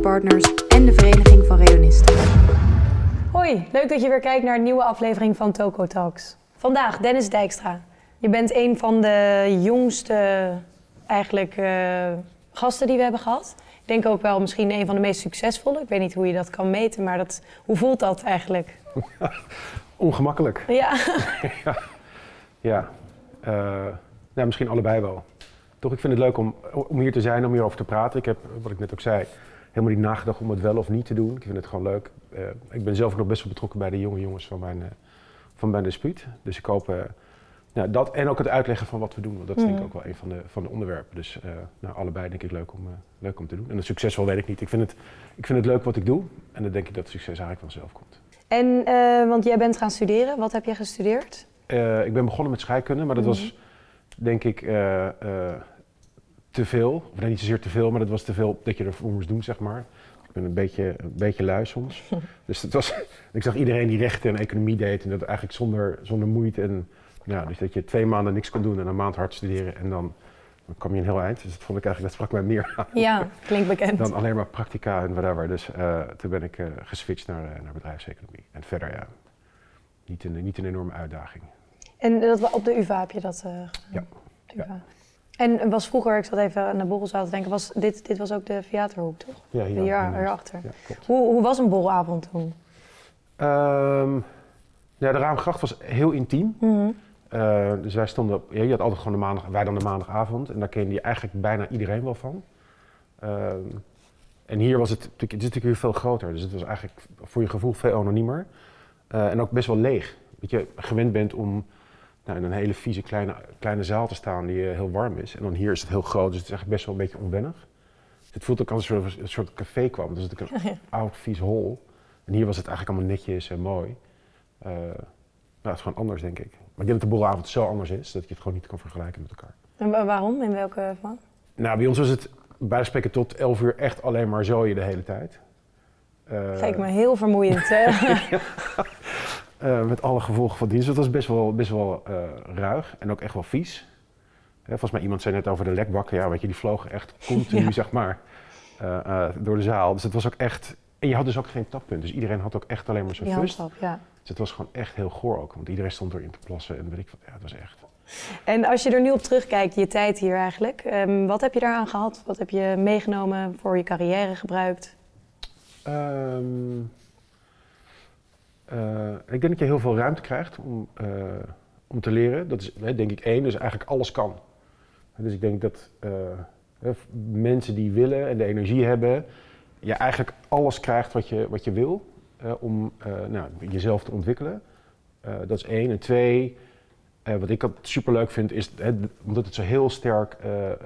Partners en de Vereniging van Reonisten. Hoi, leuk dat je weer kijkt naar een nieuwe aflevering van Toco Talks. Vandaag Dennis Dijkstra. Je bent een van de jongste eigenlijk, eh, gasten die we hebben gehad. Ik denk ook wel misschien een van de meest succesvolle. Ik weet niet hoe je dat kan meten, maar dat, hoe voelt dat eigenlijk? Ongemakkelijk. Ja, Ja. Eh, nou, misschien allebei wel. Toch, ik vind het leuk om, om hier te zijn, om hierover te praten. Ik heb, wat ik net ook zei, helemaal niet nagedacht om het wel of niet te doen. Ik vind het gewoon leuk. Eh, ik ben zelf ook nog best wel betrokken bij de jonge jongens van mijn, eh, van mijn dispuut. Dus ik hoop eh, nou, dat en ook het uitleggen van wat we doen. Want dat is denk ik ook wel een van de, van de onderwerpen. Dus nou, allebei denk ik leuk om, leuk om te doen. En het succesvol weet ik niet. Ik vind, het, ik vind het leuk wat ik doe. En dan denk ik dat het succes eigenlijk vanzelf komt. en want jij bent gaan studeren. Wat heb jij gestudeerd? Ik ben begonnen met scheikunde, maar dat was denk ik te veel. Of nee, niet zozeer te veel, maar dat was te veel dat je ervoor moest doen, zeg maar. Ik ben een beetje, een beetje lui soms. dus het was, ik zag iedereen die rechten en economie deed en dat eigenlijk zonder, zonder moeite. En, ja, dus dat je twee maanden niks kon doen en een maand hard studeren en dan, dan kwam je een heel eind. Dus dat vond ik eigenlijk, dat sprak mij meer aan Ja, klinkt bekend. dan alleen maar practica en whatever. Dus eh, toen ben ik eh, geswitcht naar, eh, naar bedrijfseconomie. En verder, ja, niet een, niet een enorme uitdaging. En dat, op de UvA heb je dat gedaan? Ja. De UvA. En was vroeger, ik zat even aan de borrelzaal te denken, was, dit, dit was ook de theaterhoek, toch? Ja, Hier, hiernaast. hierachter. Ja. Hoe, hoe was een borrelavond toen? Ehm, ja, de Raamgracht was heel intiem. Eh, dus wij stonden op, ja, je had altijd gewoon de maandag, wij dan de maandagavond. En daar kende je eigenlijk bijna iedereen wel van. Ehm, en hier was het, het is natuurlijk hier veel groter. Dus het was eigenlijk voor je gevoel veel anoniemer. Eh, en ook best wel leeg. Dat je gewend bent om nou, in een hele vieze kleine, kleine zaal te staan die eh, heel warm is. En dan hier is het heel groot, dus het is eigenlijk best wel een beetje onwennig. Het voelt ook als een soort, een soort café kwam. Dus het is een oud, vies hol. En hier was het eigenlijk allemaal netjes en mooi. Eh, nou, het is gewoon anders, denk ik. Maar ik denk dat de borrelavond zo anders is dat je het gewoon niet kan vergelijken met elkaar. En wa- waarom? In welke van? Nou, bij ons was het bij de spreken tot 11 uur echt alleen maar zooien de hele tijd. Eh, Lijkt me heel vermoeiend. eh, met alle gevolgen van dienst. Dat was best wel, best wel eh, ruig en ook echt wel vies. Hè, volgens mij iemand zei net over de lekbakken. Ja, weet je, die vlogen echt continu, Ja. zeg maar, eh, door de zaal. Dus het was ook echt... En je had dus ook geen tappunt. Dus iedereen had ook echt alleen maar zijn fust. ja. Dus het was gewoon echt heel goor ook. Want iedereen stond erin te plassen en weet ik wat. Ja, het was echt... En als je er nu op terugkijkt, je tijd hier eigenlijk, ehm, wat heb je daaraan gehad? Wat heb je meegenomen voor je carrière gebruikt? Ehm, eh, ik denk dat je heel veel ruimte krijgt om, eh, om te leren. Dat is hè, denk ik één, dus eigenlijk alles kan. Dus ik denk dat eh, mensen die willen en de energie hebben, je eigenlijk alles krijgt wat je, wat je wil eh, om eh, nou, jezelf te ontwikkelen. Eh, dat is één. En twee, eh, wat ik super leuk vind, is omdat het zo heel sterk eh, eh,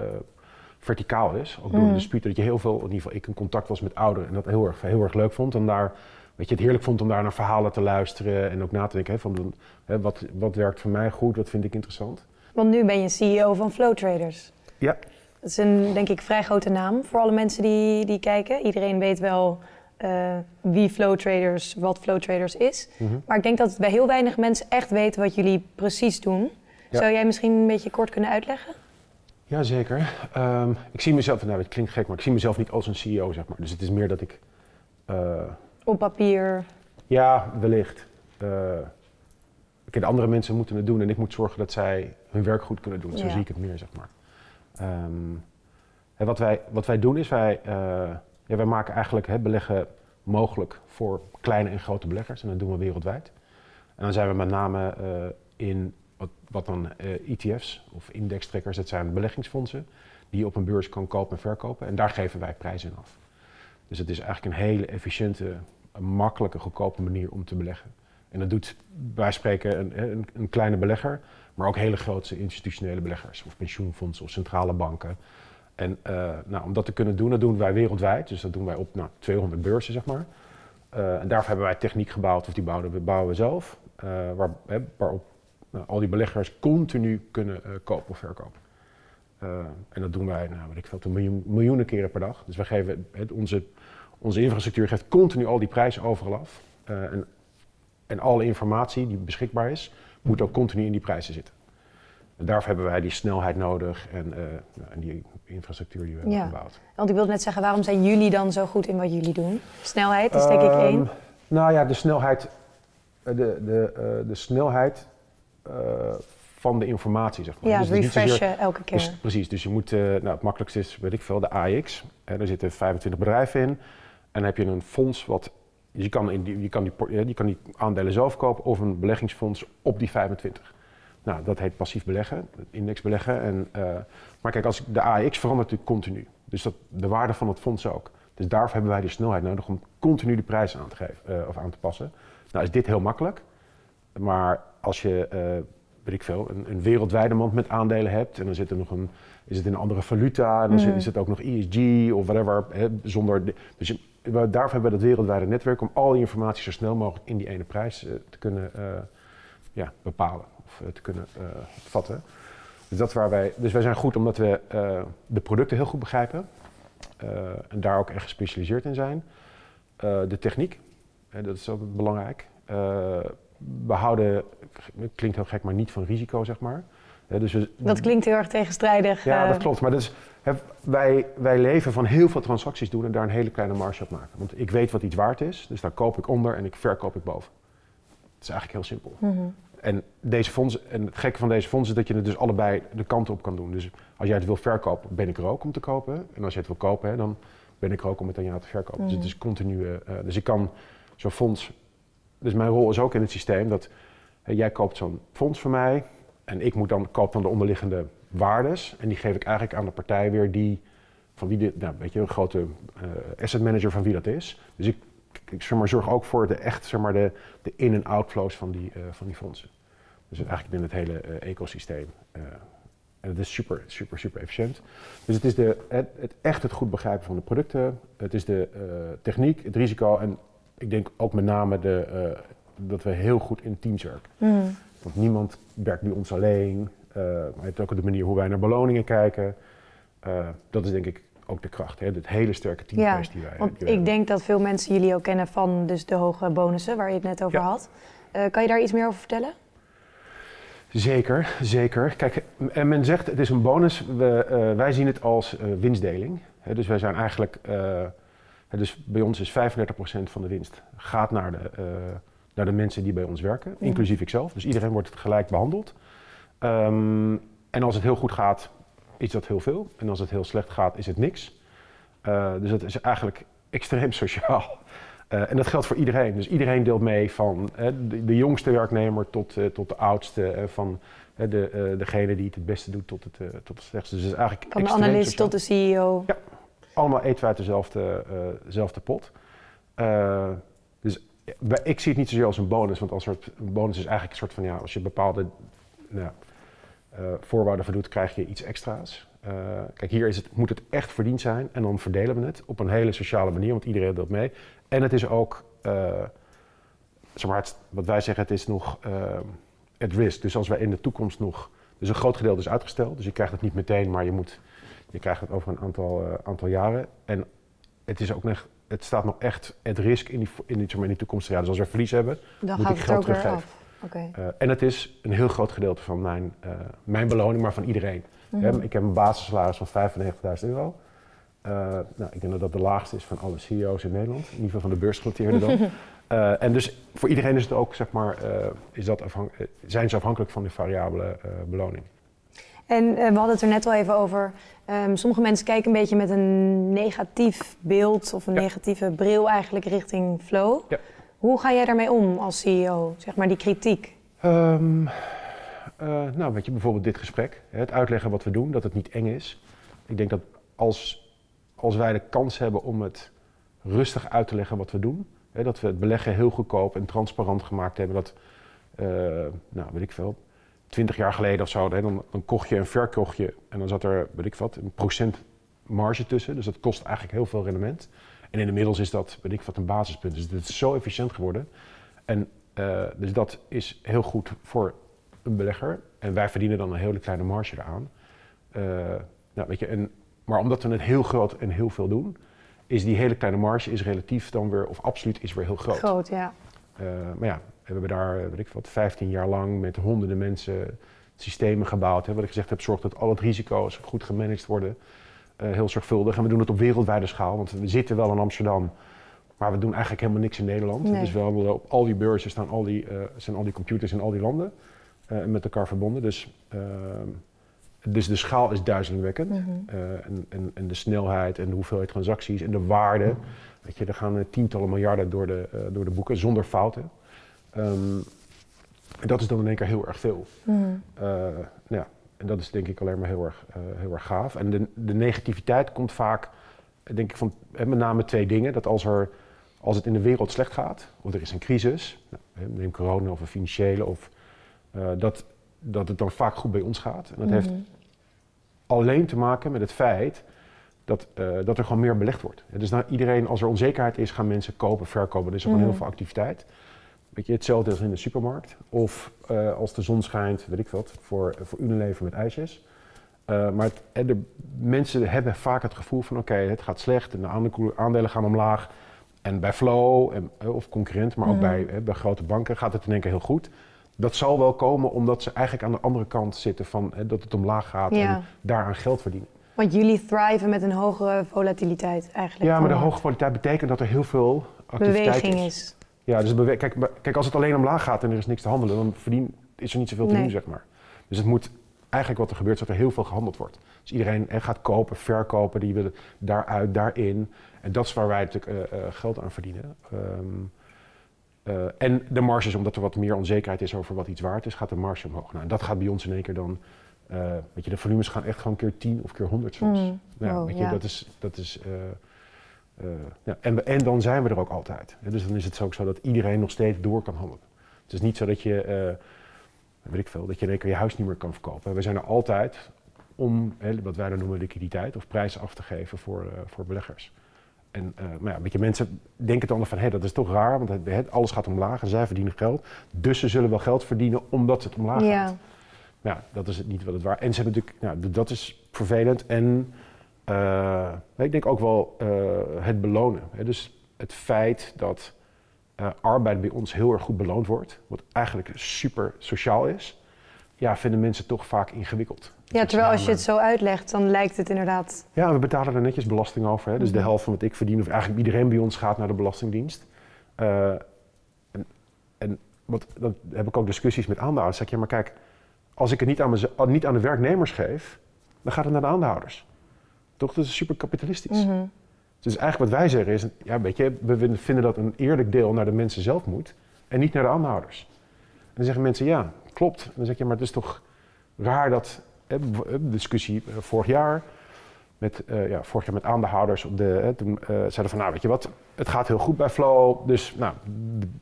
verticaal is, ook door de Mhm. disputen, dat je heel veel, in ieder geval ik in contact was met ouderen en dat heel erg, heel erg leuk vond. En daar, weet je, het heerlijk vond om daar naar verhalen te luisteren en ook na te denken hè, van hè, wat, wat werkt voor mij goed, wat vind ik interessant. Want nu ben je CEO van Flow Traders. Ja, Dat is een, denk ik, vrij grote naam voor alle mensen die, die kijken. Iedereen weet wel eh, wie Flow Traders, wat Flow Traders is. Mhm. Maar ik denk dat bij heel weinig mensen echt weten wat jullie precies doen. Ja. Zou jij misschien een beetje kort kunnen uitleggen? Jazeker. Ehm ik zie mezelf, nou het klinkt gek, maar ik zie mezelf niet als een CEO, zeg maar. Dus het is meer dat ik, eh, Op papier. ja, wellicht. De andere mensen moeten het doen en ik moet zorgen dat zij hun werk goed kunnen doen. Zo zie ik het meer, zeg maar. Ehm, hè, wat, wij, wat wij doen is, wij, eh, ja, wij maken eigenlijk hè, beleggen mogelijk voor kleine en grote beleggers. En dat doen we wereldwijd. En dan zijn we met name eh, in wat, wat dan ETF's of indextrekkers, dat zijn beleggingsfondsen die je op een beurs kan kopen en verkopen. En daar geven wij prijzen in af. Dus het is eigenlijk een hele efficiënte, een makkelijke, goedkope manier om te beleggen. En dat doet bij spreken een, een, kleine belegger, maar ook hele grote institutionele beleggers, of pensioenfondsen of centrale banken. En eh, nou, om dat te kunnen doen, dat doen wij wereldwijd. Dus dat doen wij op nou, 200 beurzen, zeg maar. Eh, en daarvoor hebben wij techniek gebouwd, of die bouwen we, bouwen we zelf, eh, waar, hè, waarop nou, al die beleggers continu kunnen kopen of verkopen. En dat doen wij, nou, weet ik veel, miljoen, miljoenen keren per dag. Dus wij geven, het, onze, onze infrastructuur geeft continu al die prijzen overal af. Eh, en, en alle informatie die beschikbaar is, moet ook continu in die prijzen zitten. En daarvoor hebben wij die snelheid nodig en, eh, en die infrastructuur die we hebben gebouwd. Want ik wilde net zeggen, waarom zijn jullie dan zo goed in wat jullie doen? Snelheid is denk ik Ehm, één. Nou ja, de snelheid, eh, de, de, de snelheid van de informatie, zeg maar. Ja, Dus zozeer- refreshen elke keer. Dus, precies, dus je moet, nou, het makkelijkste is, weet ik veel, de AX. Eh, daar zitten 25 bedrijven in. En heb je een fonds wat, je kan, in die, je, kan die, je kan die aandelen zelf kopen of een beleggingsfonds op die 25. Nou, dat heet passief beleggen, index beleggen. En, eh, maar kijk, als de AX verandert natuurlijk continu. Dus dat, de waarde van het fonds ook. Dus daarvoor hebben wij de snelheid nodig om continu de prijs aan te, geven, eh, of aan te passen. Nou is dit heel makkelijk. Maar als je, eh, weet ik veel, een, een wereldwijde mand met aandelen hebt en dan zit er nog een, is het in een andere valuta en dan zit- Mm. is het ook nog ESG of whatever. Hè, zonder de- dus daarvoor hebben we dat wereldwijde netwerk om al die informatie zo snel mogelijk in die ene prijs eh, te kunnen eh, ja, bepalen of eh, te kunnen vatten. Dus, dat waar wij, dus wij zijn goed omdat we de producten heel goed begrijpen en daar ook echt gespecialiseerd in zijn. De techniek, dat is ook belangrijk. We houden, het klinkt heel gek, maar niet van risico, zeg maar. Dus we, Dat klinkt heel erg tegenstrijdig. ja, dat klopt. Maar dat is, wij, wij leven van heel veel transacties doen en daar een hele kleine marge op maken. Want ik weet wat iets waard is, dus daar koop ik onder en ik verkoop ik boven. Het is eigenlijk heel simpel. mhm. En, deze fondsen, en het gekke van deze fondsen is dat je het dus allebei de kanten op kan doen. Dus als jij het wil verkopen, ben ik er ook om te kopen. En als je het wil kopen, hè, dan ben ik er ook om het aan jou te verkopen. Dus Mhm. het is continu. eh, eh, dus ik kan zo'n fonds. Dus mijn rol is ook in het systeem dat jij koopt zo'n fonds voor mij. En ik moet dan koop dan de onderliggende waardes. En die geef ik eigenlijk aan de partij weer die. Van wie dit, nou, weet je, een grote eh, asset manager van wie dat is. Dus ik, ik zeg maar, zorg ook voor de echt, zeg maar, de, de in- en outflows van die, eh, van die fondsen. Dus eigenlijk binnen het hele eh, ecosysteem. en het is super, super, super efficiënt. Dus het is de, het, het echt het goed begrijpen van de producten. Het is de techniek, het risico en ik denk ook met name de, dat we heel goed in teams werken. Mhm. Want niemand werkt bij ons alleen. Eh, maar je hebt ook de manier hoe wij naar beloningen kijken. Eh, dat is denk ik ook de kracht. Hè? Het hele sterke teamgeest die wij Want die wij ik denk dat veel mensen jullie ook kennen van dus de hoge bonussen waar je het net over Ja. had. Eh, kan je daar iets meer over vertellen? Zeker, zeker. Kijk, en men zegt het is een bonus. We, wij zien het als winstdeling. Dus wij zijn eigenlijk, dus bij ons is 35% van de winst gaat naar de, naar de mensen die bij ons werken, Ja. inclusief ikzelf. Dus iedereen wordt gelijk behandeld. Ehm, en als het heel goed gaat, is dat heel veel. En als het heel slecht gaat, is het niks. Eh, dus het is eigenlijk extreem sociaal. Eh, en dat geldt voor iedereen. Dus iedereen deelt mee van eh, de, de jongste werknemer tot, tot de oudste. van de, degene die het het beste doet tot het, tot het slechtste. Dus het is eigenlijk Van de analist sociaal. tot de CEO. Ja. Allemaal eten we uit dezelfde, dezelfde pot. Dus ik zie het niet zozeer als een bonus. Want als een bonus is eigenlijk een soort van... Ja, als je bepaalde nou, eh, voorwaarden voldoet, krijg je iets extra's. Eh, kijk, hier is het, moet het echt verdiend zijn. En dan verdelen we het op een hele sociale manier. Want iedereen deelt mee. En het is ook... eh, zeg maar, het- wat wij zeggen, het is nog at risk. Dus als wij in de toekomst nog... Dus een groot gedeelte is uitgesteld. Dus je krijgt het niet meteen, maar je, moet, je krijgt het over een aantal, aantal jaren. En het, is ook nog, het staat nog echt at risk in die, in die, zeg maar, in die toekomstige jaren. Dus als we verlies hebben... Dan Moet gaat ik het geld teruggeven. af. Eh, en het is een heel groot gedeelte van mijn, eh, mijn beloning, maar van iedereen. Mhm. Ik heb een basissalaris van 95.000 euro. Eh, nou, ik denk dat dat de laagste is van alle CEO's in Nederland. In ieder geval van de beursgenoteerden dan. En dus voor iedereen is het ook, zeg maar, is dat zijn ze afhankelijk van de variabele beloning. En we hadden het er net al even over. ehm, sommige mensen kijken een beetje met een negatief beeld of een Ja. negatieve bril eigenlijk richting flow. Ja. Hoe ga jij daarmee om als CEO? Zeg maar die kritiek. Ehm, eh, nou, weet je, bijvoorbeeld dit gesprek. Het uitleggen wat we doen, dat het niet eng is. Ik denk dat als, als wij de kans hebben om het rustig uit te leggen wat we doen. Hè, dat we het beleggen heel goedkoop en transparant gemaakt hebben. Dat, eh, nou, weet ik veel, twintig jaar geleden of zo, hè, dan, dan kocht je en verkocht je. En dan zat er, weet ik wat, een procent marge tussen. Dus dat kost eigenlijk heel veel rendement. En inmiddels is dat, weet ik wat, een basispunt. Dus het is zo efficiënt geworden. En eh, dus dat is heel goed voor een belegger. En wij verdienen dan een hele kleine marge eraan. Nou, weet je, en, maar omdat we het heel groot en heel veel doen, is die hele kleine marge is relatief dan weer, of absoluut is weer heel groot. Groot, ja. Eh, maar ja, we hebben daar, weet ik wat, 15 jaar lang met honderden mensen systemen gebouwd. Hè, wat ik gezegd heb, zorgt dat al het risico's goed gemanaged worden. Eh, heel zorgvuldig. En we doen het op wereldwijde schaal, want we zitten wel in Amsterdam. Maar we doen eigenlijk helemaal niks in Nederland. Nee. Dus wel op al die beurzen staan al die, eh, zijn al die computers in al die landen. eh, met elkaar verbonden. Dus, ehm, dus de schaal is duizelingwekkend. Mhm. En, en, en de snelheid en de hoeveelheid transacties en de waarde. Weet je, er gaan tientallen miljarden door de, door de boeken zonder fouten. Ehm, en dat is dan in één keer heel erg veel. Mhm. Nou ja, en dat is denk ik alleen maar heel erg, eh, heel erg gaaf. En de, de negativiteit komt vaak, denk ik, van met name twee dingen. Dat als, er, als het in de wereld slecht gaat, of er is een crisis, nou, neem corona of een financiële, of, eh, dat, dat het dan vaak goed bij ons gaat. En dat heeft Mhm. alleen te maken met het feit dat, eh, dat er gewoon meer belegd wordt. Dus nou, iedereen, als er onzekerheid is, gaan mensen kopen, verkopen. Er is gewoon Mhm. heel veel activiteit. Weet je, hetzelfde als in de supermarkt. Of eh, als de zon schijnt, weet ik wat, voor, voor Unilever met ijsjes. Eh, maar het, en de, mensen hebben vaak het gevoel van oké, het gaat slecht en de aandelen- aandelen gaan omlaag. En bij Flow en, eh, of concurrent, maar ook Mhm. bij, eh, bij grote banken gaat het in één keer heel goed. Dat zal wel komen omdat ze eigenlijk aan de andere kant zitten van eh, dat het omlaag gaat Ja. en daaraan geld verdienen. Want jullie thriven met een hogere volatiliteit eigenlijk. Ja, maar de hoge kwaliteit betekent dat er heel veel activiteit beweging is. is. Ja, dus kijk, kijk, als het alleen omlaag gaat en er is niks te handelen, dan verdien, is er niet zoveel te Nee. doen, zeg maar. Dus het moet eigenlijk wat er gebeurt, is dat er heel veel gehandeld wordt. Dus iedereen eh, gaat kopen, verkopen, die willen daaruit, daarin. En dat is waar wij natuurlijk eh, eh, geld aan verdienen. Ehm, eh, en de marges, omdat er wat meer onzekerheid is over wat iets waard is, gaat de marge omhoog. Nou, en dat gaat bij ons in één keer dan, weet je, de volumes gaan echt gewoon keer 10 of keer 100 soms. Mm. Ja, Wow, weet je, ja. dat is. Dat is eh, ja, en, en dan zijn we er ook altijd. Dus dan is het ook zo dat iedereen nog steeds door kan handelen. Het is niet zo dat je, eh, weet ik veel, dat je in één keer je huis niet meer kan verkopen. We zijn er altijd om, hè, wat wij dan noemen liquiditeit of prijzen af te geven voor, eh, voor beleggers. En maar ja, weet je, mensen denken dan van, hé, dat is toch raar, want het, alles gaat omlaag en zij verdienen geld. Dus ze zullen wel geld verdienen omdat het omlaag gaat. Ja. Ja, dat is het niet wat het waar. En ze hebben natuurlijk, nou, dat is vervelend. En eh, ik denk ook wel eh, het belonen. Hè. Dus het feit dat eh, arbeid bij ons heel erg goed beloond wordt, wat eigenlijk super sociaal is, ja, vinden mensen toch vaak ingewikkeld. ja, terwijl als je het zo uitlegt, dan lijkt het inderdaad... Ja, we betalen er netjes belasting over. Hè. Dus de Mhm. helft van wat ik verdien, of eigenlijk iedereen bij ons gaat naar de Belastingdienst. En en wat, dan heb ik ook discussies met aandeelhouders. Zeg ik, ja, maar kijk, als ik het niet aan, niet aan de werknemers geef, dan gaat het naar de aandeelhouders. Toch? Dat is super kapitalistisch. Mhm. Dus eigenlijk wat wij zeggen is, ja, weet je, we vinden dat een eerlijk deel naar de mensen zelf moet en niet naar de aandeelhouders. En dan zeggen mensen, ja, klopt. En dan zeg je, maar het is toch raar dat, hè, discussie eh, vorig jaar, met, eh, ja, vorig jaar met aandeelhouders, op de, hè, toen eh, zeiden van, nou weet je wat, het gaat heel goed bij Flow, dus nou,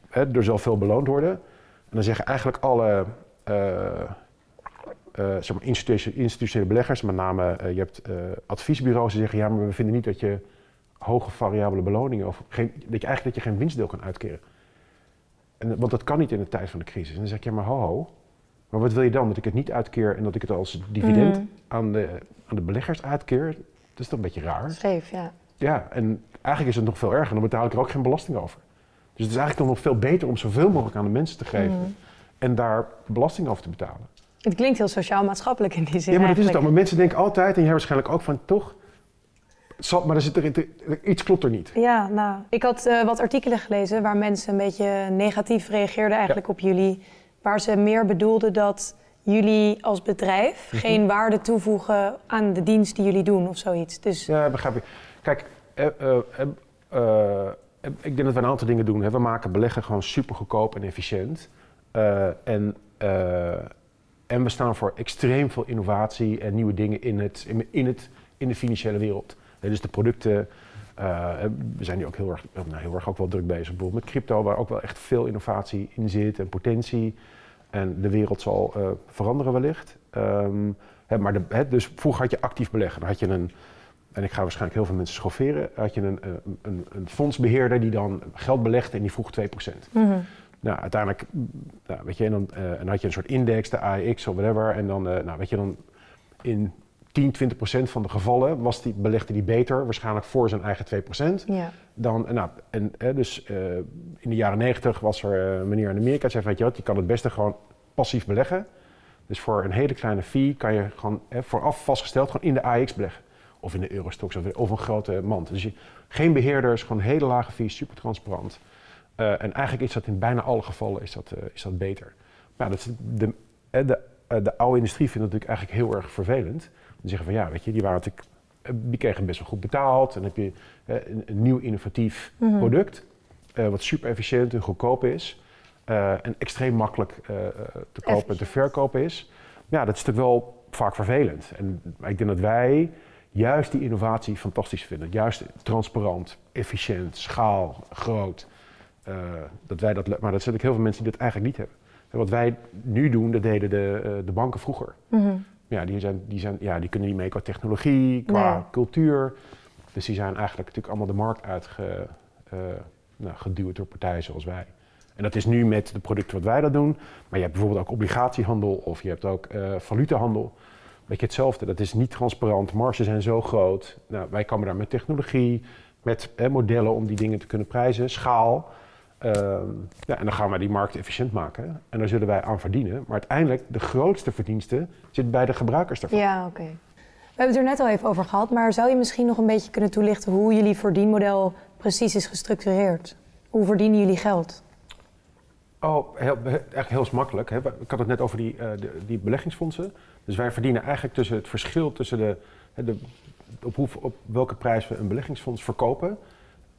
hè, er zal veel beloond worden. En dan zeggen eigenlijk alle zeg maar institu- institutionele beleggers, met name eh, je hebt eh, adviesbureaus die zeggen, ja, maar we vinden niet dat je hoge variabele beloningen of geen, dat je eigenlijk dat je geen winstdeel kan uitkeren. En, want dat kan niet in de tijd van de crisis. En dan zeg ik, ja, maar ho, ho. Maar wat wil je dan? Dat ik het niet uitkeer en dat ik het als dividend Mhm. aan, de, aan de beleggers uitkeer? Dat is toch een beetje raar? Scheef, ja. Ja, en eigenlijk is het nog veel erger. Dan betaal ik er ook geen belasting over. Dus het is eigenlijk nog veel beter om zoveel mogelijk aan de mensen te geven. Mhm. En daar belasting over te betalen. Het klinkt heel sociaal-maatschappelijk in die zin Ja, maar dat is het dan. Maar mensen denken altijd, en jij waarschijnlijk ook, van toch... Maar er zit er, er- iets klopt er niet. Ja, nou, ik had eh, wat artikelen gelezen waar mensen een beetje negatief reageerden eigenlijk op jullie. Waar ze meer bedoelden dat jullie als bedrijf Mhm. geen waarde toevoegen aan de dienst die jullie doen of zoiets. Dus Ja, begrijp ik. Kijk, eh, eh, ik denk dat we een aantal dingen doen. Hè. We maken beleggen gewoon super goedkoop en efficiënt. En, en we staan voor extreem veel innovatie en nieuwe dingen in, het, in, het, in de financiële wereld. Dus de producten, eh, we zijn hier ook heel erg, nou, heel erg ook wel druk bezig. Bijvoorbeeld met crypto, waar ook wel echt veel innovatie in zit en potentie. En de wereld zal eh, veranderen wellicht. Ehm, maar dus vroeger had je actief beleggen. Dan had je een, en ik ga waarschijnlijk heel veel mensen schofferen, had je een, eh, een, een fondsbeheerder die dan geld belegde en die vroeg 2%. mhm. Nou, uiteindelijk, nou, weet je, en dan, eh, en dan had je een soort index, de AEX of whatever. En dan, eh, nou, weet je, dan in 10, 20 procent van de gevallen was die, belegde die beter, waarschijnlijk voor zijn eigen 2 procent. ja. Dan, nou, en, eh, dus eh, in de jaren 90 was er eh, een meneer in Amerika die zei weet je wat, je kan het beste gewoon passief beleggen. Dus voor een hele kleine fee kan je gewoon vooraf vastgesteld gewoon in de AX beleggen. Of in de Eurostox of, of een grote mand. Dus je, geen beheerders, gewoon hele lage fee, super transparant. Eh, en eigenlijk is dat in bijna alle gevallen is dat, eh, is dat beter. Maar ja, dat is de, eh, de, de oude industrie vindt het natuurlijk eigenlijk heel erg vervelend. Die zeggen van ja, weet je, die waren natuurlijk, die kregen best wel goed betaald. En dan heb je eh, een, een nieuw innovatief Mhm. product, eh, wat super efficiënt en goedkoop is. en extreem makkelijk te kopen en te verkopen is. Ja, dat is natuurlijk wel vaak vervelend. En ik denk dat wij juist die innovatie fantastisch vinden. Juist transparant, efficiënt, schaal, groot. Eh, dat wij dat, maar dat zijn ook heel veel mensen die dat eigenlijk niet hebben. En wat wij nu doen, dat deden de, eh, de banken vroeger. Mhm. Ja, die, zijn, die, zijn, ja, die kunnen niet mee qua technologie, qua Nee. cultuur. Dus die zijn eigenlijk natuurlijk allemaal de markt uitgeduwd nou, geduwd door partijen zoals wij. En dat is nu met de producten wat wij dat doen. Maar je hebt bijvoorbeeld ook obligatiehandel of je hebt ook eh valutahandel. Weet je, hetzelfde. Dat is niet transparant. Marges zijn zo groot. Nou, wij komen daar met technologie, met eh, modellen om die dingen te kunnen prijzen, schaal. Ehm, ja, en dan gaan wij die markt efficiënt maken. En daar zullen wij aan verdienen. Maar uiteindelijk, de grootste verdienste zit bij de gebruikers daarvan. Ja, oké. We hebben het er net al even over gehad, maar zou je misschien nog een beetje kunnen toelichten hoe jullie verdienmodel precies is gestructureerd? Hoe verdienen jullie geld? Oh, heel, echt heel makkelijk. Hè. Ik had het net over die, eh, de- die beleggingsfondsen. Dus wij verdienen eigenlijk tussen het verschil tussen de, de, op, hoe, op welke prijs we een beleggingsfonds verkopen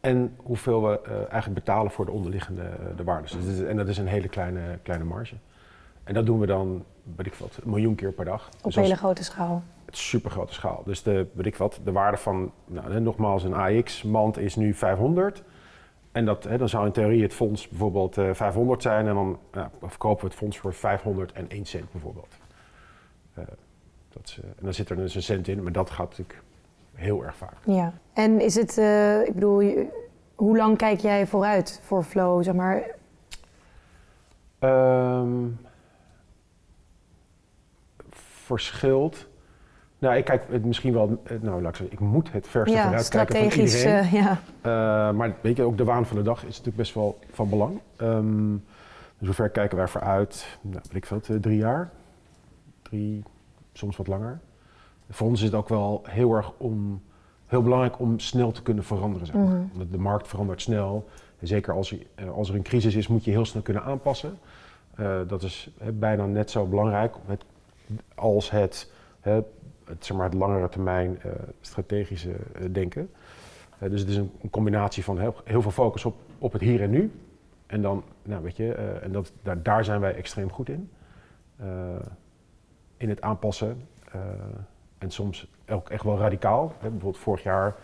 en hoeveel we eh, eigenlijk betalen voor de onderliggende eh, de waardes. Dus en dat is een hele kleine, kleine marge. En dat doen we dan, weet ik wat, een miljoen keer per dag. Op Dus hele grote schaal. het super grote schaal. Dus de, weet ik wat, de waarde van, nou, nogmaals, een AX-mand is nu 500. En dat, hè, dan zou in theorie het fonds bijvoorbeeld eh, 500 zijn. En dan ja, verkopen we het fonds voor 501 cent bijvoorbeeld. Dat is, en dan zit er dus een cent in, maar dat gaat natuurlijk heel erg vaak. Ja. En is het, eh, ik bedoel, hoe lang kijk jij vooruit voor flow? Zeg maar, Ehm, verschilt. Nou, ik kijk het misschien wel. eh, Nou, laat ik zeggen, ik moet het verste ja, vooruit kijken van iedereen. eh, ja. Eh, maar weet je, ook de waan van de dag is natuurlijk best wel van belang. Ehm dus hoe ver kijken wij vooruit? Nou, weet ik veel, drie jaar. Drie, soms wat langer. Voor ons is het ook wel heel erg om, heel belangrijk om snel te kunnen veranderen. Zeg maar. Mhm. Omdat de markt verandert snel. En zeker als, als er een crisis is, moet je heel snel kunnen aanpassen. Eh, dat is bijna net zo belangrijk het- als het, het, zeg maar, het langere termijn eh, strategische eh, denken. Dus het is een, een combinatie van heel, heel veel focus op, op het hier en nu. En dan, nou weet je, en dat, daar, daar zijn wij extreem goed in. In het aanpassen. En soms ook echt wel radicaal. Hè, bijvoorbeeld vorig jaar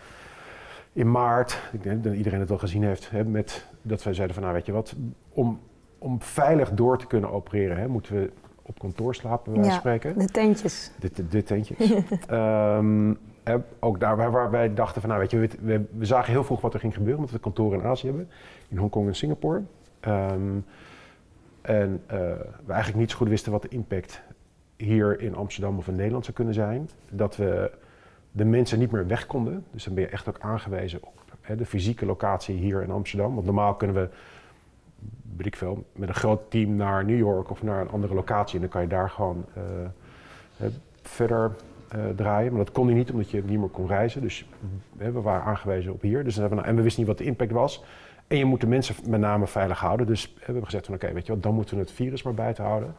in maart, ik denk dat iedereen het wel gezien heeft, hè, met, dat wij zeiden van nou weet je wat, om, om veilig door te kunnen opereren, hè, moeten we op kantoor slapen, bij Ja. spreken. De tentjes. Dit, dit tentjes. Ehm, ook daar waar, waar wij dachten van, nou weet je, we, we, we zagen heel vroeg wat er ging gebeuren, omdat we kantoren in Azië hebben, in Hongkong en Singapore. Ehm, en eh, we eigenlijk niet zo goed wisten wat de impact hier in Amsterdam of in Nederland zou kunnen zijn. Dat we de mensen niet meer weg konden. Dus dan ben je echt ook aangewezen op hè, de fysieke locatie hier in Amsterdam. Want normaal kunnen we, weet ik veel, met een groot team naar New York of naar een andere locatie. En dan kan je daar gewoon eh, hè, verder eh, draaien. Maar dat kon niet, omdat je niet meer kon reizen. Dus we waren aangewezen op hier. Dus dan hebben we, en we wisten niet wat de impact was. En je moet de mensen met name veilig houden. Dus hè, we hebben gezegd van oké, weet je wat, dan moeten we het virus maar buiten houden.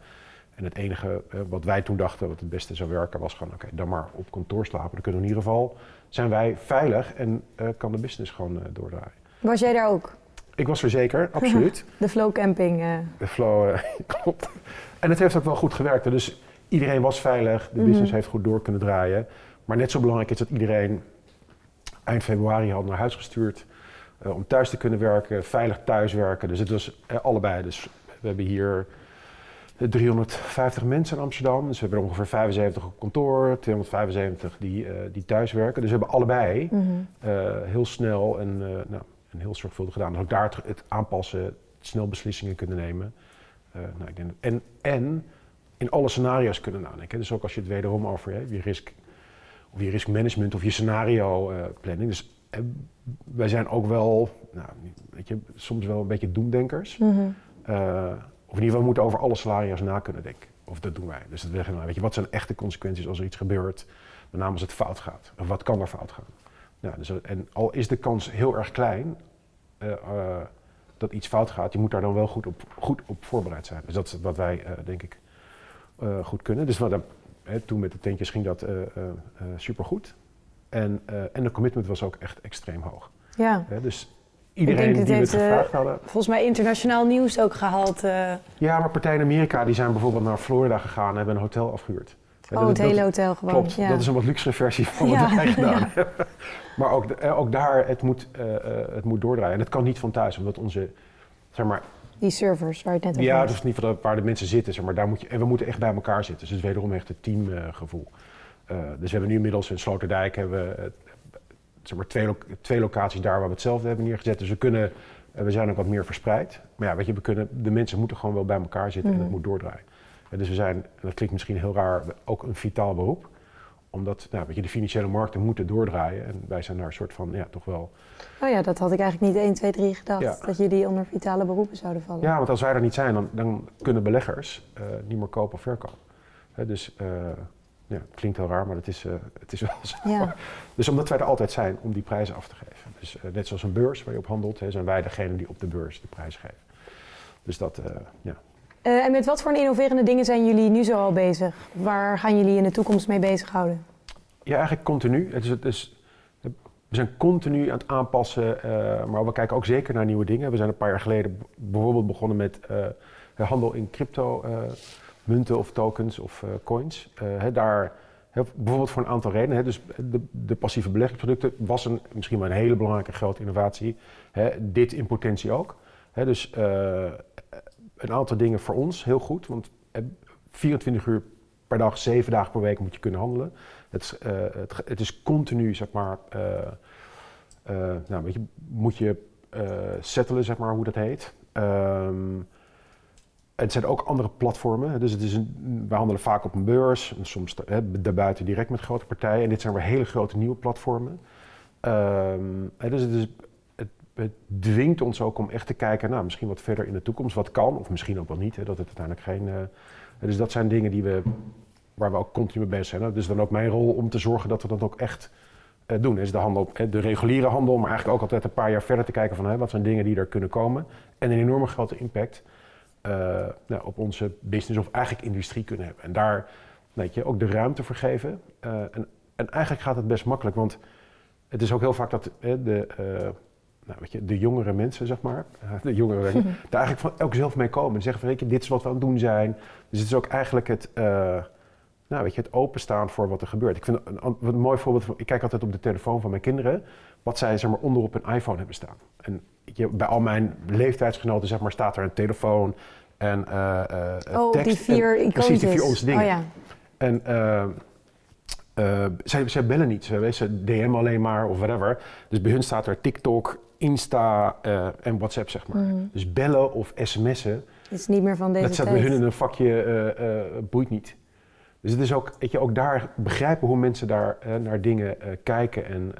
En het enige eh, wat wij toen dachten wat het beste zou werken was gewoon oké, dan maar op kantoor slapen. Dan kunnen we in ieder geval, zijn wij veilig en eh, kan de business gewoon eh, doordraaien. Was jij daar ook? Ik was er zeker, absoluut. De flow camping. De flow, klopt. En het heeft ook wel goed gewerkt. Dus iedereen was veilig, de Mhm. business heeft goed door kunnen draaien. Maar net zo belangrijk is dat iedereen eind februari had naar huis gestuurd. om thuis te kunnen werken, veilig thuiswerken. Dus het was allebei. Dus we hebben hier 350 mensen in Amsterdam. Dus we hebben er ongeveer 75 op kantoor, 275 die, eh, die thuis werken. Dus we hebben allebei Mhm. eh, heel snel en, eh, nou, en heel zorgvuldig gedaan. Dus ook daar het- het aanpassen, snel beslissingen kunnen nemen. Nou, ik denk, en, en in alle scenario's kunnen nadenken. Dus ook als je het wederom over hè, je risk of je risk management of je scenario planning. Dus wij zijn ook wel, nou, weet je, soms wel een beetje doemdenkers. Mhm. Of in ieder geval, we moeten over alle scenario's na kunnen denken. Of dat doen wij. Dus dat zeggen we, weet je, wat zijn echte consequenties als er iets gebeurt? Met name als het fout gaat. Of wat kan er fout gaan? Ja, dus, en al is de kans heel erg klein eh, eh, dat iets fout gaat, je moet daar dan wel goed op, goed op voorbereid zijn. Dus dat is wat wij, eh, denk ik, goed kunnen. Dus wat, toen met de tentjes ging dat supergoed. En, en de commitment was ook echt extreem hoog. Ja. Dus iedereen die we het heeft, eh, gevraagd hadden. Volgens mij internationaal nieuws ook gehaald. eh Ja, maar partijen in Amerika die zijn bijvoorbeeld naar Florida gegaan en hebben een hotel afgehuurd. Oh, dat- het hele dat- hotel gewoon. Klopt, ja. dat is een wat luxere versie van wat Ja, wij gedaan hebben. Maar ook, eh, ook daar, het moet, het moet doordraaien. En het kan niet van thuis, omdat onze, zeg maar, Die servers waar je het net over ja, dus niet van waar de mensen zitten, zeg maar, daar moet je, en we moeten echt bij elkaar zitten. Dus het is wederom echt het teamgevoel. Dus we hebben nu inmiddels in Sloterdijk hebben we, zeg maar, twee, lo- twee locaties daar waar we hetzelfde hebben neergezet. Dus we kunnen, eh, we zijn ook wat meer verspreid. Maar ja, weet je, we kunnen, de mensen moeten gewoon wel bij elkaar zitten en het Mhm. moet doordraaien. En dus we zijn, en dat klinkt misschien heel raar, ook een vitaal beroep. Omdat nou, weet je, de financiële markten moeten doordraaien. En wij zijn daar een soort van, ja, toch wel... Oh ja, dat had ik eigenlijk niet 1, 2, 3 gedacht. Ja. Dat jullie onder vitale beroepen zouden vallen. Ja, want als wij er niet zijn, dan, dan kunnen beleggers eh, niet meer kopen of verkopen. Hè, dus eh, ja, het klinkt heel raar, maar het is, eh, het is wel zo. Ja. Dus omdat wij er altijd zijn om die prijzen af te geven. Dus eh, net zoals een beurs waar je op handelt, hè, zijn wij degene die op de beurs de prijs geven. Dus dat, eh, ja. En met wat voor innoverende dingen zijn jullie nu zo al bezig? Waar gaan jullie in de toekomst mee bezighouden? Ja, eigenlijk continu. Het is, het is, we zijn continu aan het aanpassen, maar we kijken ook zeker naar nieuwe dingen. We zijn een paar jaar geleden bijvoorbeeld begonnen met handel in crypto munten of tokens of eh, coins. Eh, daar, hè, bijvoorbeeld voor een aantal redenen. Dus de, de passieve beleggingsproducten was een, misschien wel een hele belangrijke grote innovatie. Hè, dit in potentie ook. Dus eh, een aantal dingen voor ons heel goed, want eh, 24 uur per dag, 7 dagen per week moet je kunnen handelen. Het, het, is continu, zeg maar, nou, weet je, moet je settelen, zeg maar, hoe dat heet. Ehm, het zijn ook andere platformen. Dus het is een, we handelen vaak op een beurs, en soms daarbuiten direct met grote partijen. En dit zijn weer hele grote nieuwe platformen. Ehm, dus het, het, dwingt ons ook om echt te kijken, nou, misschien wat verder in de toekomst, wat kan, of misschien ook wel niet. Dat het uiteindelijk geen. eh, dus dat zijn dingen die we, waar we ook continu mee bezig zijn. hè. Dus dan ook mijn rol om te zorgen dat we dat ook echt eh, doen. Is de, handel, de reguliere handel, maar eigenlijk ook altijd een paar jaar verder te kijken van wat zijn dingen die er kunnen komen. En een enorme grote impact nou, op onze business of eigenlijk industrie kunnen hebben. En daar weet je, ook de ruimte voor geven. Eh, en, en eigenlijk gaat het best makkelijk, want het is ook heel vaak dat hè, de, eh, nou, weet je, de jongere mensen, zeg maar, eh, de je, daar eigenlijk van, ook zelf mee komen. En zeggen van, weet je, dit is wat we aan het doen zijn. Dus het is ook eigenlijk het, eh, nou, weet je, het openstaan voor wat er gebeurt. Ik vind een, een, een mooi voorbeeld, van, ik kijk altijd op de telefoon van mijn kinderen, wat zij zeg maar, onderop een iPhone hebben staan. En je, bij al mijn leeftijdsgenoten zeg maar, staat er een telefoon en eh eh, Oh, tekst. die vier en, Precies, die vier onze dingen. Oh ja. En eh, zij, zij bellen niet, ze, ze DM alleen maar of whatever. Dus bij hun staat er TikTok, Insta en WhatsApp, zeg maar. Mhm. Dus bellen of sms'en, Het is niet meer van deze dat staat bij hun in een vakje, boeit niet. Dus het is ook, weet je, ook daar begrijpen hoe mensen daar naar dingen kijken en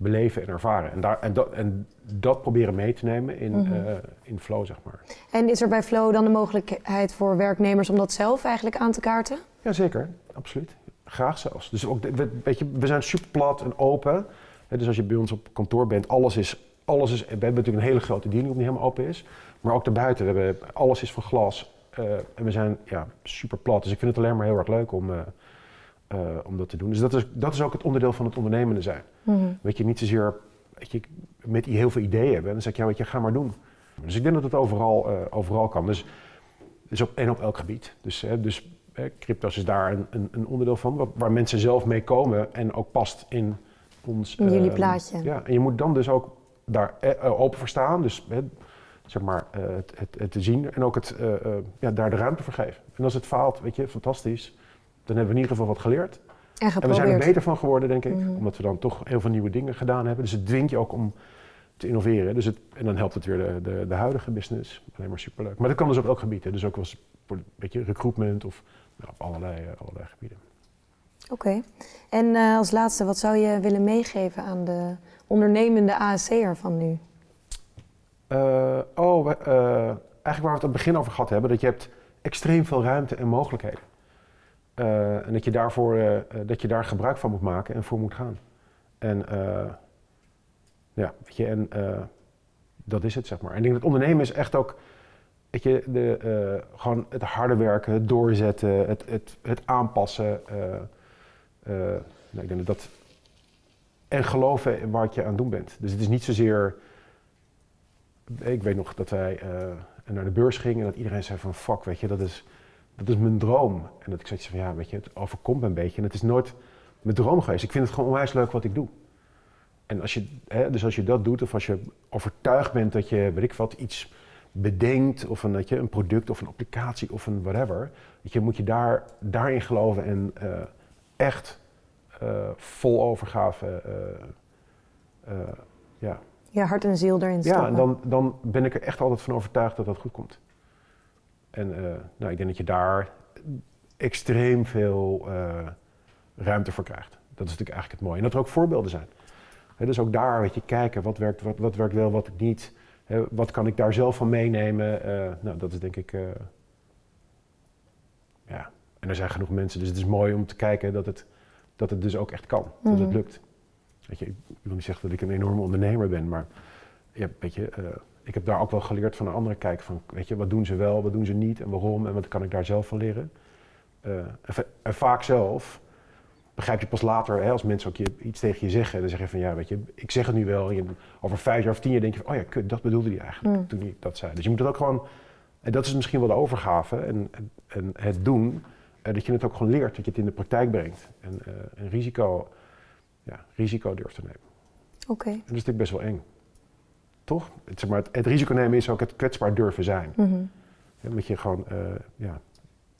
beleven en ervaren. En, daar, en, dat, en dat proberen mee te nemen in, Mhm. eh, in flow, zeg maar. En is er bij Flow dan de mogelijkheid voor werknemers om dat zelf eigenlijk aan te kaarten? Jazeker, absoluut. Graag zelfs. Dus ook, we, weet je, we zijn super plat en open. Dus als je bij ons op kantoor bent, alles is, alles is... We hebben natuurlijk een hele grote diening die helemaal open is. Maar ook daarbuiten, we hebben, alles is van glas. eh, en we zijn ja, super plat. Dus ik vind het alleen maar heel erg leuk om, eh, eh, om dat te doen. Dus dat is, dat is ook het onderdeel van het ondernemende zijn. Weet je, niet zozeer weet je, met die heel veel ideeën hebben. En dan zeg je, ja, weet je, ga maar doen. Dus ik denk dat het overal, eh, overal kan. Dus, dus op, en op elk gebied. Dus, hè, dus hè, crypto's is daar een, een, een onderdeel van, wat, waar mensen zelf mee komen en ook past in ons... In jullie ehm, plaatje. Ja, en je moet dan dus ook daar eh, open voor staan. Dus hè, zeg maar, het, het, het te zien en ook het, ja, daar de ruimte voor geven. En als het faalt, weet je, fantastisch. Dan hebben we in ieder geval wat geleerd. En En we zijn er beter van geworden, denk ik. Mhm. Omdat we dan toch heel veel nieuwe dingen gedaan hebben. Dus het dwingt je ook om te innoveren. Dus het, en dan helpt het weer de, de, de huidige business. Alleen maar superleuk. Maar dat kan dus op elk gebied. Hè. Dus ook als voor een beetje recruitment of nou, op allerlei, eh, allerlei gebieden. Oké. En eh, als laatste, wat zou je willen meegeven aan de ondernemende ASC'er van nu? Eh, oh, eigenlijk waar we het aan het begin over gehad hebben, dat je hebt extreem veel ruimte en mogelijkheden. Eh, en dat je, daarvoor, eh, eh, dat je daar gebruik van moet maken en voor moet gaan. En ja, weet je, en dat is het, zeg maar. En ik denk dat ondernemen is echt ook, weet je, de, gewoon het harde werken, het doorzetten, het, het, het aanpassen. nou, ik denk dat. En geloven in wat je aan het doen bent. Dus het is niet zozeer... Ik weet nog dat wij naar de beurs gingen en dat iedereen zei van... Fuck, weet je, dat is, dat is mijn droom. En dat ik zoiets van, ja, weet je, het overkomt me een beetje. En het is nooit mijn droom geweest. Ik vind het gewoon onwijs leuk wat ik doe. En als je, hè, dus als je dat doet, of als je overtuigd bent dat je, weet ik wat, iets bedenkt, of een, dat je, een product of een applicatie of een whatever, weet je, moet je daar, daarin geloven en eh, echt eh, vol overgave. eh, ja, Je hart en ziel erin ja stoppen. en dan, dan ben ik er echt altijd van overtuigd dat dat goed komt. En eh, nou, ik denk dat je daar extreem veel eh, ruimte voor krijgt. Dat is natuurlijk eigenlijk het mooie. En dat er ook voorbeelden zijn. Dus ook daar weet je kijken, wat werkt, wat, wat werkt wel, wat niet. Wat kan ik daar zelf van meenemen? Eh, nou, dat is denk ik... ja, en er zijn genoeg mensen. Dus het is mooi om te kijken dat het, dat het dus ook echt kan. Dat het Mhm. lukt. Weet je, ik wil niet zeggen dat ik een enorme ondernemer ben, maar ja, weet je, eh, ik heb daar ook wel geleerd van een andere kijk. Van, weet je, wat doen ze wel, wat doen ze niet en waarom en wat kan ik daar zelf van leren. Eh, en, va- en vaak zelf begrijp je pas later, hè, als mensen ook je, iets tegen je zeggen, dan zeg je van ja, weet je, ik zeg het nu wel. Je- over vijf jaar of tien jaar denk je van, oh ja, kut, dat bedoelde hij eigenlijk Mm. toen hij dat zei. Dus je moet het ook gewoon, en dat is misschien wel de overgave en, en, en het doen, eh, dat je het ook gewoon leert, dat je het in de praktijk brengt. En eh, een risico, ja, risico durft te nemen. Oké. En dat is natuurlijk best wel eng toch? Het, zeg maar, het, risico nemen is ook het kwetsbaar durven zijn. Mm je gewoon, eh, ja,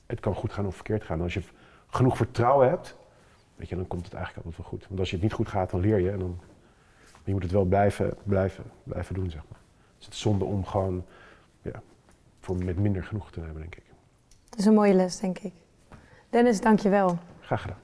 het kan goed gaan of verkeerd gaan. Als je genoeg vertrouwen hebt, weet je, dan komt het eigenlijk altijd wel goed. Want als je het niet goed gaat, dan leer je en dan je moet het wel blijven, blijven, blijven doen, zeg maar. Dus het is zonde om gewoon ja, voor met minder genoeg te nemen, denk ik. Dat is een mooie les, denk ik. Dennis, dank je wel. Graag gedaan.